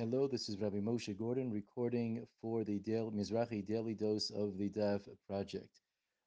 Hello, this is Rabbi Moshe Gordon recording for the Daily, Mizrahi Daily Dose of the DAF project.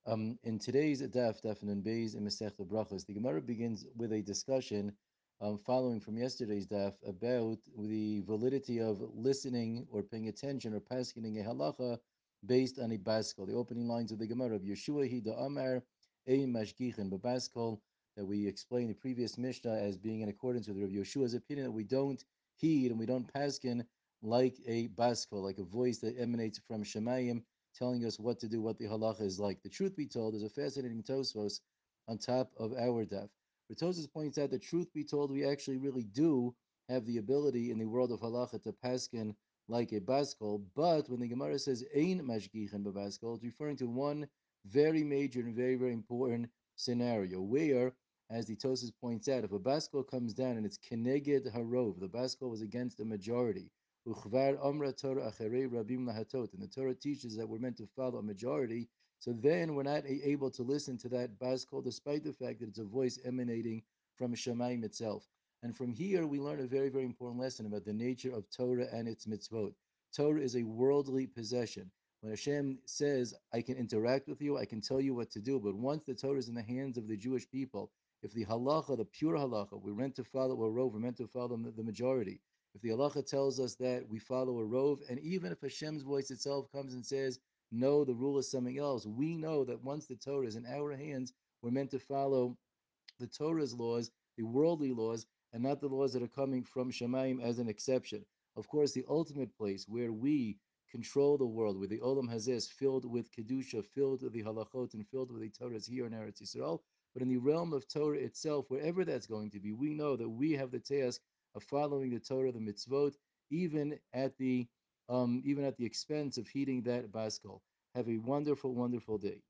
Um, in today's DAF, DAF and Beis in Masech Brachos, the Gemara begins with a discussion um, following from yesterday's DAF about the validity of listening or paying attention or passing a halacha based on a baskol. The opening lines of the Gemara of Yeshua Hi Amar Ein Mashgichin Babaskol that we explained the previous Mishnah as being in accordance with Rav Yeshua's opinion that we don't heed and we don't paskin like a baskol, like a voice that emanates from Shemayim, telling us what to do, what the halacha is like. The truth be told, there's a fascinating Tosfos on top of our daf. But Tosfos points out the truth be told, we actually really do have the ability in the world of halacha to paskin like a baskol. But when the Gemara says ein mashgichin babaskol, it's referring to one very major and very very important scenario where as the Tosfos points out, if a baskol comes down and it's keneged harov, the baskol was against the majority. Uchvar amra Torah acharei rabim lahatot, and the Torah teaches that we're meant to follow a majority. So then we're not able to listen to that baskol, despite the fact that it's a voice emanating from Shemaim itself. And from here, we learn a very, very important lesson about the nature of Torah and its mitzvot. Torah is a worldly possession. When Hashem says, I can interact with you, I can tell you what to do, but once the Torah is in the hands of the Jewish people, if the halacha, the pure halacha, we're meant to follow a rove, we're meant to follow the majority. If the halacha tells us that we follow a rove, and even if Hashem's voice itself comes and says, no, the rule is something else, we know that once the Torah is in our hands, we're meant to follow the Torah's laws, the worldly laws, and not the laws that are coming from Shemaim as an exception. Of course, the ultimate place where we control the world, where the Olam Hazeh's filled with Kedusha, filled with the halachot, and filled with the Torahs here in Eretz Yisrael, but in the realm of Torah itself, wherever that's going to be, we know that we have the task of following the Torah, the mitzvot, even at the um, even at the expense of heeding that baskol. Have a wonderful, wonderful day.